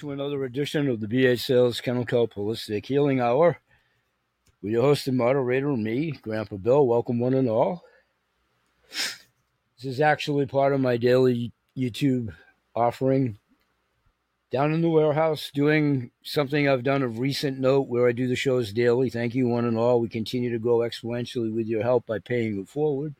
to another edition of the BH Sales Chemical Holistic Healing Hour with your host and moderator, me, Grandpa Bill. Welcome, one and all. This is actually part of my daily YouTube offering. Down in the warehouse, doing something I've done of recent note where I do the shows daily. Thank you, one and all. We continue to grow exponentially with your help by paying it forward.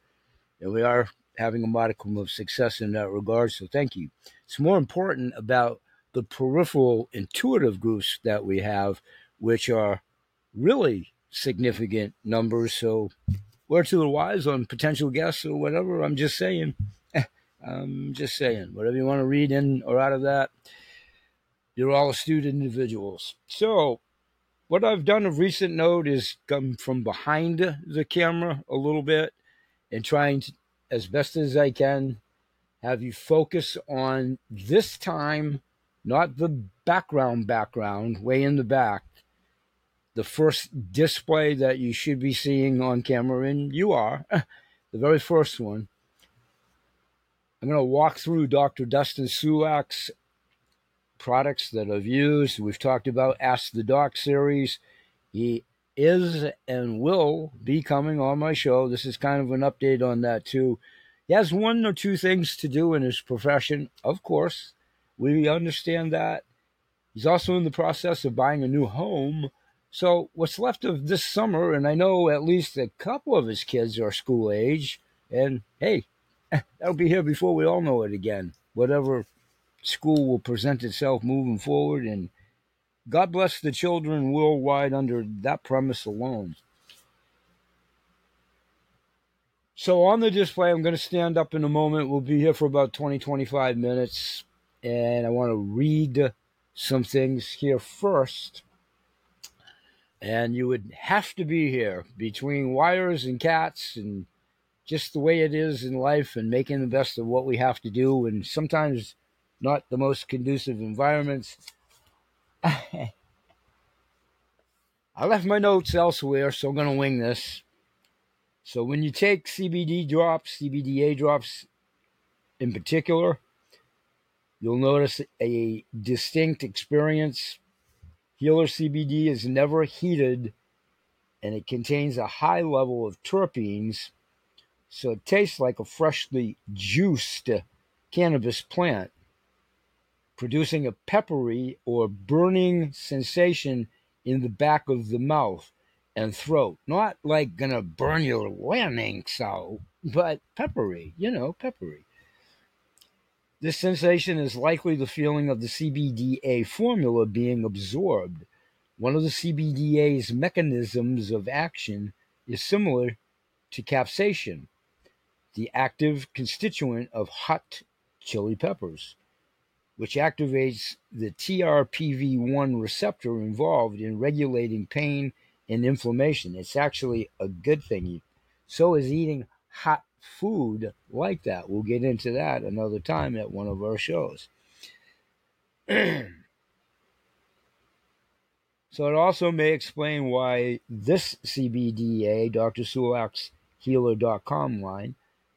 And we are having a modicum of success in that regard, so thank you. It's more important about the peripheral intuitive groups that we have, which are really significant numbers. So, word to the wise on potential guests or whatever. I'm just saying. I'm just saying. Whatever you want to read in or out of that, you're all astute individuals. So, what I've done of recent note is come from behind the camera a little bit and trying to, as best as I can, have you focus on this time not the background background way in the back. The first display that you should be seeing on camera and you are the very first one. I'm going to walk through dr dustin sulak's products that i've used. We've talked about ask the doc series. He is and will be coming on my show. This is kind of an update on that too. He has one or two things to do in his profession of course we understand that. He's also in the process of buying a new home. So, what's left of this summer, and I know at least a couple of his kids are school age, and hey, that'll be here before we all know it again. Whatever school will present itself moving forward, and God bless the children worldwide under that premise alone. So, on the display, I'm going to stand up in a moment. We'll be here for about 20, 25 minutes and I want to read some things here first. And you would have to be here between wires and cats and just the way it is in life and making the best of what we have to do and sometimes not the most conducive environments. I left my notes elsewhere, so I'm going to wing this. So when you take CBD drops, CBDA drops in particular, You'll notice a distinct experience. Healer CBD is never heated and it contains a high level of terpenes, so it tastes like a freshly juiced cannabis plant, producing a peppery or burning sensation in the back of the mouth and throat. Not like gonna burn your larynx out, but peppery, you know, peppery. This sensation is likely the feeling of the CBDA formula being absorbed. One of the CBDA's mechanisms of action is similar to capsaicin, the active constituent of hot chili peppers, which activates the TRPV1 receptor involved in regulating pain and inflammation. It's actually a good thing. So is eating hot food like that. We'll get into that another time at one of our shows. so it also may explain why this CBDA, Dr. Sulak's healer.com line,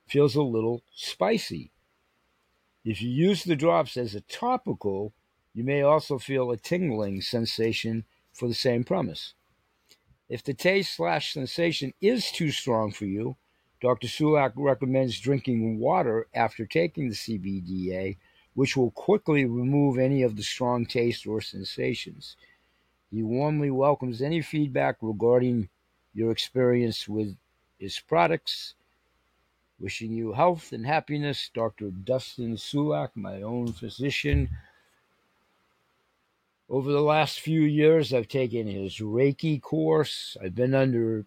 feels a little spicy. If you use the drops as a topical, you may also feel a tingling sensation for the same premise. If the taste slash sensation is too strong for you, Dr. Sulak recommends drinking water after taking the CBDA, which will quickly remove any of the strong taste or sensations. He warmly welcomes any feedback regarding your experience with his products. Wishing you health and happiness, Dr. Dustin Sulak, my own physician. Over the last few years, I've taken his Reiki course. I've been under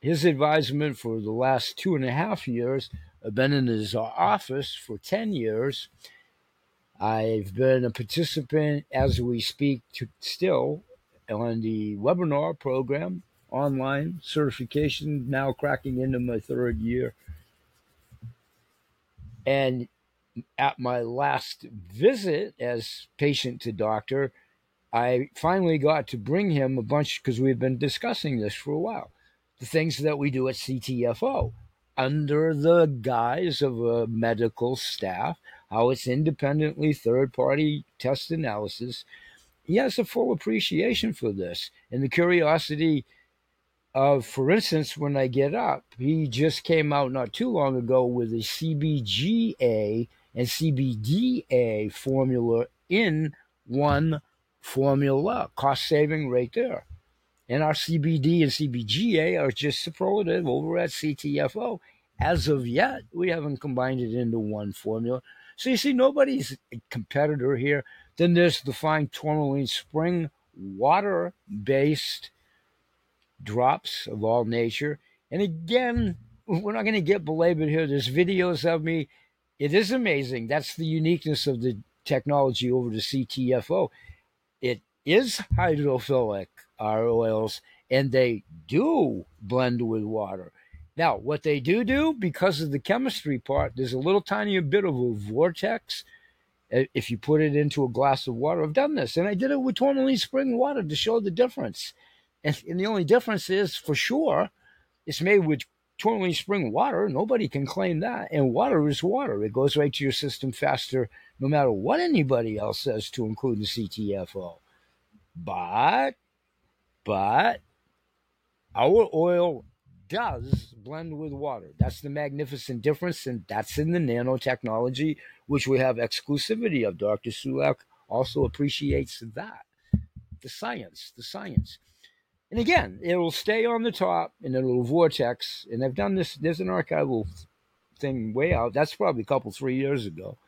his advisement for the last two and a half years. I've been in his office for 10 years. I've been a participant as we speak to, still on the webinar program, online certification, now cracking into my third year. And at my last visit as patient to doctor, I finally got to bring him a bunch because we've been discussing this for a while the things that we do at CTFO under the guise of a medical staff, how it's independently third party test analysis. he has a full appreciation for this and the curiosity of, for instance, when I get up, he just came out not too long ago with a CBGA and CBDA formula in one formula, cost saving right there. And our CBD and CBGA are just superlative over at CTFO. As of yet, we haven't combined it into one formula. So you see, nobody's a competitor here. Then there's the fine tourmaline spring water based drops of all nature. And again, we're not going to get belabored here. There's videos of me. It is amazing. That's the uniqueness of the technology over the CTFO. It is hydrophilic, our oils, and they do blend with water. Now, what they do do, because of the chemistry part, there's a little tiny bit of a vortex. Uh, if you put it into a glass of water, I've done this, and I did it with tourmaline spring water to show the difference. And, and the only difference is, for sure, it's made with tourmaline spring water. Nobody can claim that. And water is water. It goes right to your system faster, no matter what anybody else says to include the CTFO. But, but, our oil does blend with water. That's the magnificent difference, and that's in the nanotechnology, which we have exclusivity of. Dr. Sulak also appreciates that. The science, the science. And again, it'll stay on the top in a little vortex. And I've done this, there's an archival thing way out. That's probably a couple, three years ago.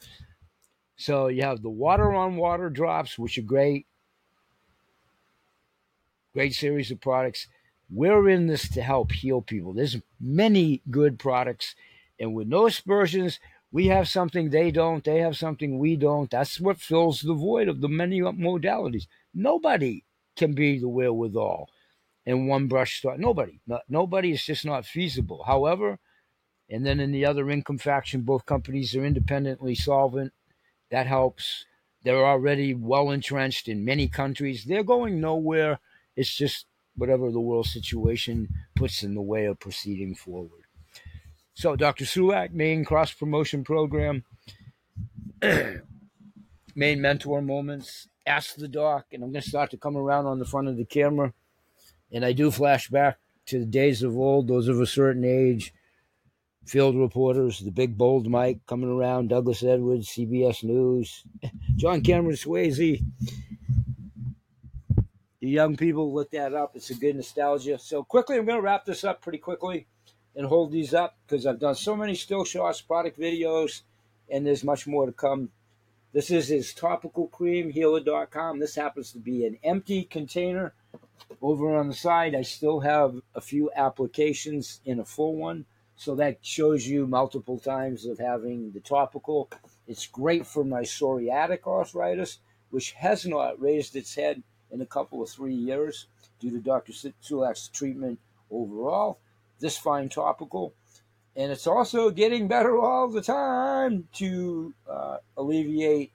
So you have the water on water drops, which are great. Great series of products. We're in this to help heal people. There's many good products. And with no aspersions, we have something they don't. They have something we don't. That's what fills the void of the many modalities. Nobody can be the wherewithal in one brush stroke. Nobody, not, nobody. is just not feasible. However, and then in the other income faction, both companies are independently solvent. That helps. They're already well entrenched in many countries. They're going nowhere. It's just whatever the world situation puts in the way of proceeding forward. So, Dr. Sulak, main cross promotion program, main mentor moments, ask the doc, and I'm going to start to come around on the front of the camera and I do flash back to the days of old, those of a certain age, field reporters, the big bold Mike coming around, Douglas Edwards, CBS News, John Cameron Swayze. The young people look that up. It's a good nostalgia. So quickly, I'm going to wrap this up pretty quickly and hold these up because I've done so many still shots, product videos, and there's much more to come. This is his topical cream, healer.com. This happens to be an empty container over on the side, I still have a few applications in a full one. So that shows you multiple times of having the topical. It's great for my psoriatic arthritis, which has not raised its head in a couple of three years due to Dr. Sulak's treatment overall. This fine topical. And it's also getting better all the time to uh, alleviate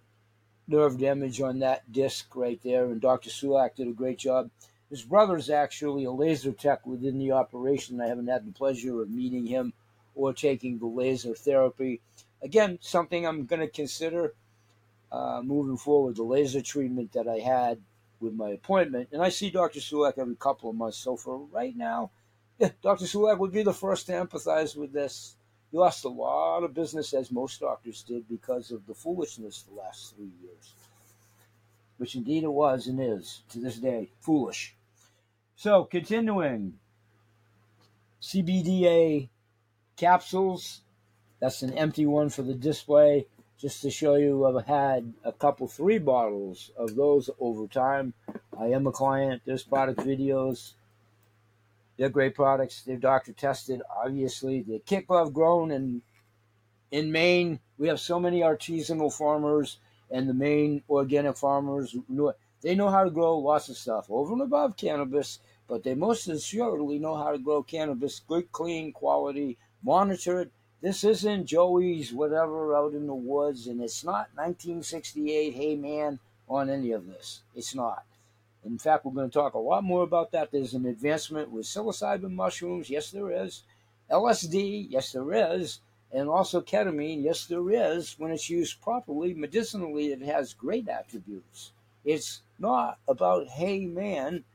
nerve damage on that disc right there. And Dr. Sulak did a great job. His brother's actually a laser tech within the operation. I haven't had the pleasure of meeting him or taking the laser therapy. Again, something I'm going to consider uh, moving forward. The laser treatment that I had with my appointment, and I see Dr. Sulak every couple of months. So for right now, yeah, Dr. Sulak would be the first to empathize with this. He lost a lot of business, as most doctors did, because of the foolishness the last three years which indeed it was and is to this day foolish. So, continuing CBDA capsules. That's an empty one for the display. Just to show you, I've had a couple, three bottles of those over time. I am a client. There's product videos. They're great products. They're doctor tested, obviously. They're kick love grown in in Maine. We have so many artisanal farmers and the Maine organic farmers they know how to grow lots of stuff over and above cannabis, but they most assuredly know how to grow cannabis good, clean, quality, monitored. This isn't Joey's whatever out in the woods, and it's not 1968 Hey Man on any of this. It's not. In fact, we're going to talk a lot more about that. There's an advancement with psilocybin mushrooms. Yes, there is. LSD. Yes, there is and also ketamine. Yes, there is. When it's used properly, medicinally, it has great attributes. It's not about, hey, man,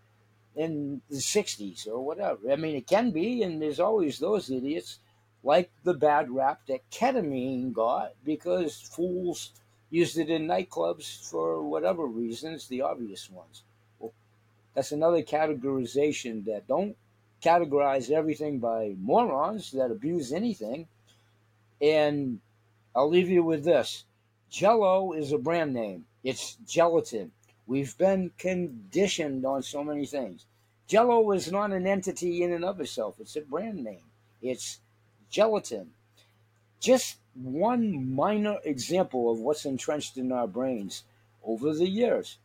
in the 60s or whatever. I mean, it can be, and there's always those idiots like the bad rap that ketamine got because fools used it in nightclubs for whatever reasons, the obvious ones. Well, that's another categorization that don't categorize everything by morons that abuse anything. And I'll leave you with this Jello is a brand name, it's gelatin. We've been conditioned on so many things. Jello is not an entity in and of itself, it's a brand name. It's gelatin. Just one minor example of what's entrenched in our brains over the years.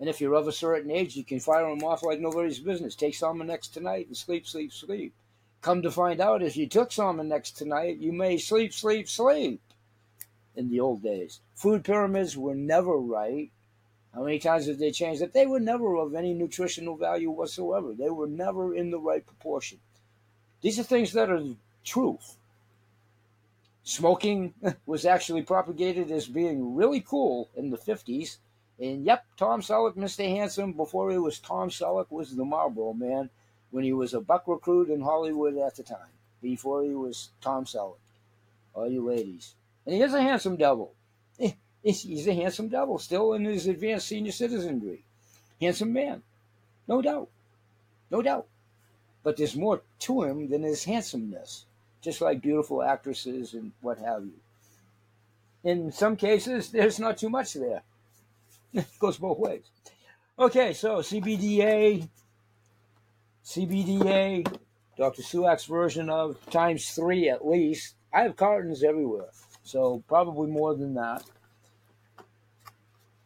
And if you're of a certain age, you can fire them off like nobody's business. Take Sominex tonight and sleep, sleep, sleep. Come to find out, if you took Sominex tonight, you may sleep, sleep, sleep. In the old days, food pyramids were never right. How many times did they change that? They were never of any nutritional value whatsoever. They were never in the right proportion. These are things that are truth. Smoking was actually propagated as being really cool in the 50s. And yep, Tom Selleck, Mr. Handsome, before he was Tom Selleck, was the Marlboro man when he was a buck recruit in Hollywood at the time, before he was Tom Selleck. All you ladies. And he is a handsome devil. Eh, he's a handsome devil, still in his advanced senior citizenry. Handsome man. No doubt. No doubt. But there's more to him than his handsomeness just like beautiful actresses and what have you. In some cases, there's not too much there. it goes both ways. Okay, so CBDA, CBDA, Dr. Sulak's version of times three at least. I have cartons everywhere, so probably more than that.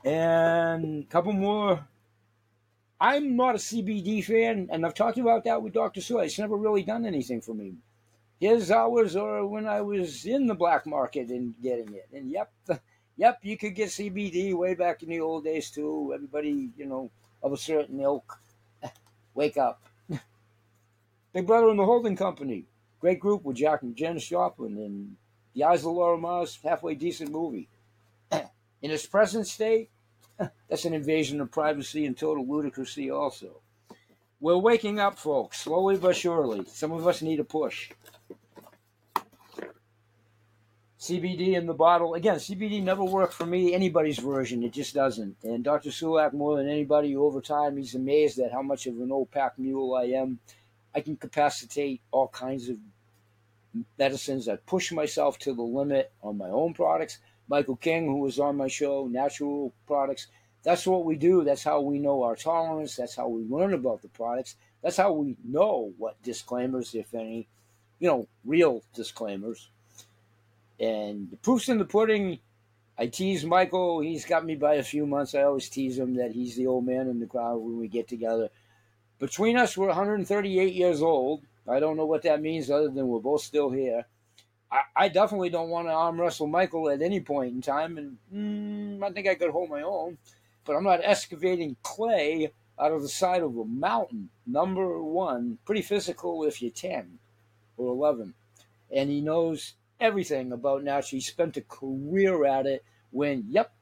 And a couple more. I'm not a CBD fan, and I've talked about that with Dr. Sulak. It's never really done anything for me his hours or when I was in the black market and getting it. And yep, yep, you could get CBD way back in the old days too. Everybody, you know, of a certain ilk, wake up. Big Brother and the Holding Company, great group with Jack and Janis Joplin and The Eyes of Laura Mars, halfway decent movie. in its present state, that's an invasion of privacy and total ludicrousy also. We're waking up, folks, slowly but surely. Some of us need a push. CBD in the bottle. Again, CBD never worked for me, anybody's version. It just doesn't. And Dr. Sulak, more than anybody over time, he's amazed at how much of an old pack mule I am. I can capacitate all kinds of medicines. I push myself to the limit on my own products. Michael King, who was on my show, natural products. That's what we do. That's how we know our tolerance. That's how we learn about the products. That's how we know what disclaimers, if any, you know, real disclaimers and the proof's in the pudding. I tease Michael. He's got me by a few months. I always tease him that he's the old man in the crowd when we get together. Between us, we're 138 years old. I don't know what that means other than we're both still here. I, I definitely don't want to arm wrestle Michael at any point in time, and mm, I think I could hold my own. But I'm not excavating clay out of the side of a mountain. Number one, pretty physical if you're 10 or 11. And he knows everything about Nash. He spent a career at it when, yep,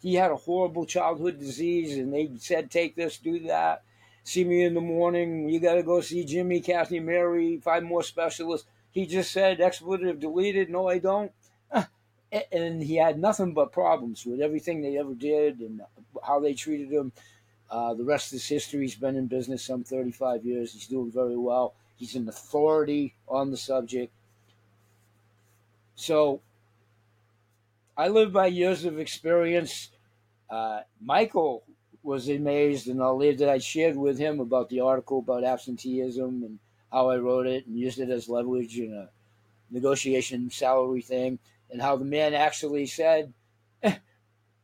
he had a horrible childhood disease and they said, take this, do that. See me in the morning. You got to go see Jimmy, Kathy, Mary, five more specialists. He just said, expletive deleted. No, I don't. And he had nothing but problems with everything they ever did and how they treated him. Uh, the rest his history, he's been in business some 35 years. He's doing very well. He's an authority on the subject. So I live by years of experience. Uh, Michael was amazed, and I'll leave that I shared with him about the article about absenteeism and how I wrote it and used it as leverage in a negotiation salary thing, and how the man actually said, eh,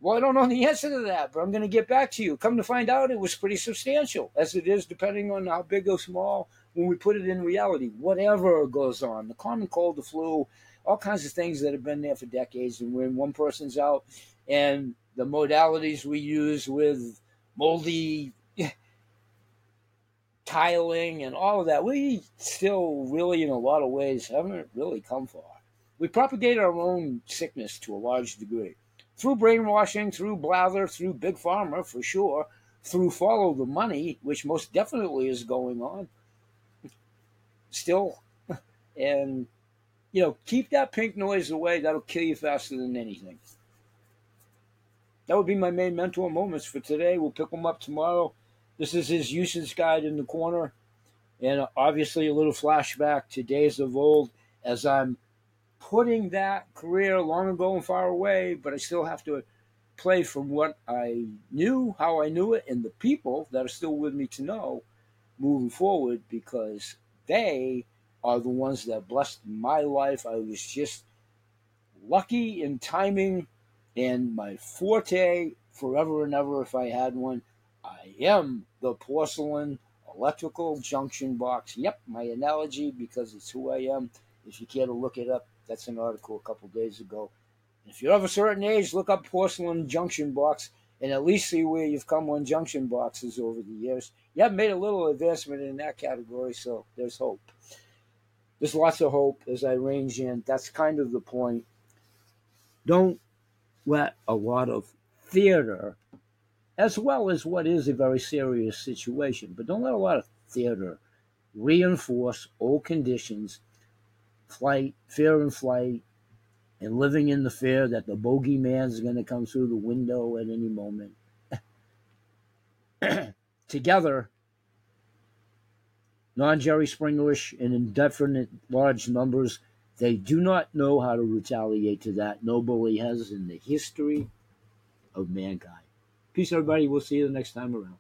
Well, I don't know the answer to that, but I'm going to get back to you. Come to find out, it was pretty substantial, as it is depending on how big or small when we put it in reality. Whatever goes on, the common cold, the flu, all kinds of things that have been there for decades. And when one person's out, and the modalities we use with moldy tiling and all of that, we still really, in a lot of ways, haven't really come far. We propagate our own sickness to a large degree through brainwashing, through blather, through big pharma for sure, through follow the money, which most definitely is going on. Still, and you know, keep that pink noise away. That'll kill you faster than anything. That would be my main mentor moments for today. We'll pick them up tomorrow. This is his usage guide in the corner, and obviously a little flashback to days of old as I'm putting that career long ago and far away, but I still have to play from what I knew, how I knew it, and the people that are still with me to know moving forward because they are the ones that blessed my life. I was just lucky in timing and my forte forever and ever if I had one. I am the porcelain electrical junction box. Yep, my analogy because it's who I am. If you care to look it up, that's an article a couple days ago. If you're of a certain age, look up porcelain junction box and at least see where you've come on junction boxes over the years. You have made a little advancement in that category, so there's hope. There's lots of hope as I range in. That's kind of the point. Don't let a lot of theater, as well as what is a very serious situation, but don't let a lot of theater reinforce old conditions, flight, fear and flight, and living in the fear that the bogeyman is going to come through the window at any moment. Together, non Jerry Springerish and indefinite large numbers, they do not know how to retaliate to that. Nobody has in the history of mankind. Peace, everybody. We'll see you the next time around.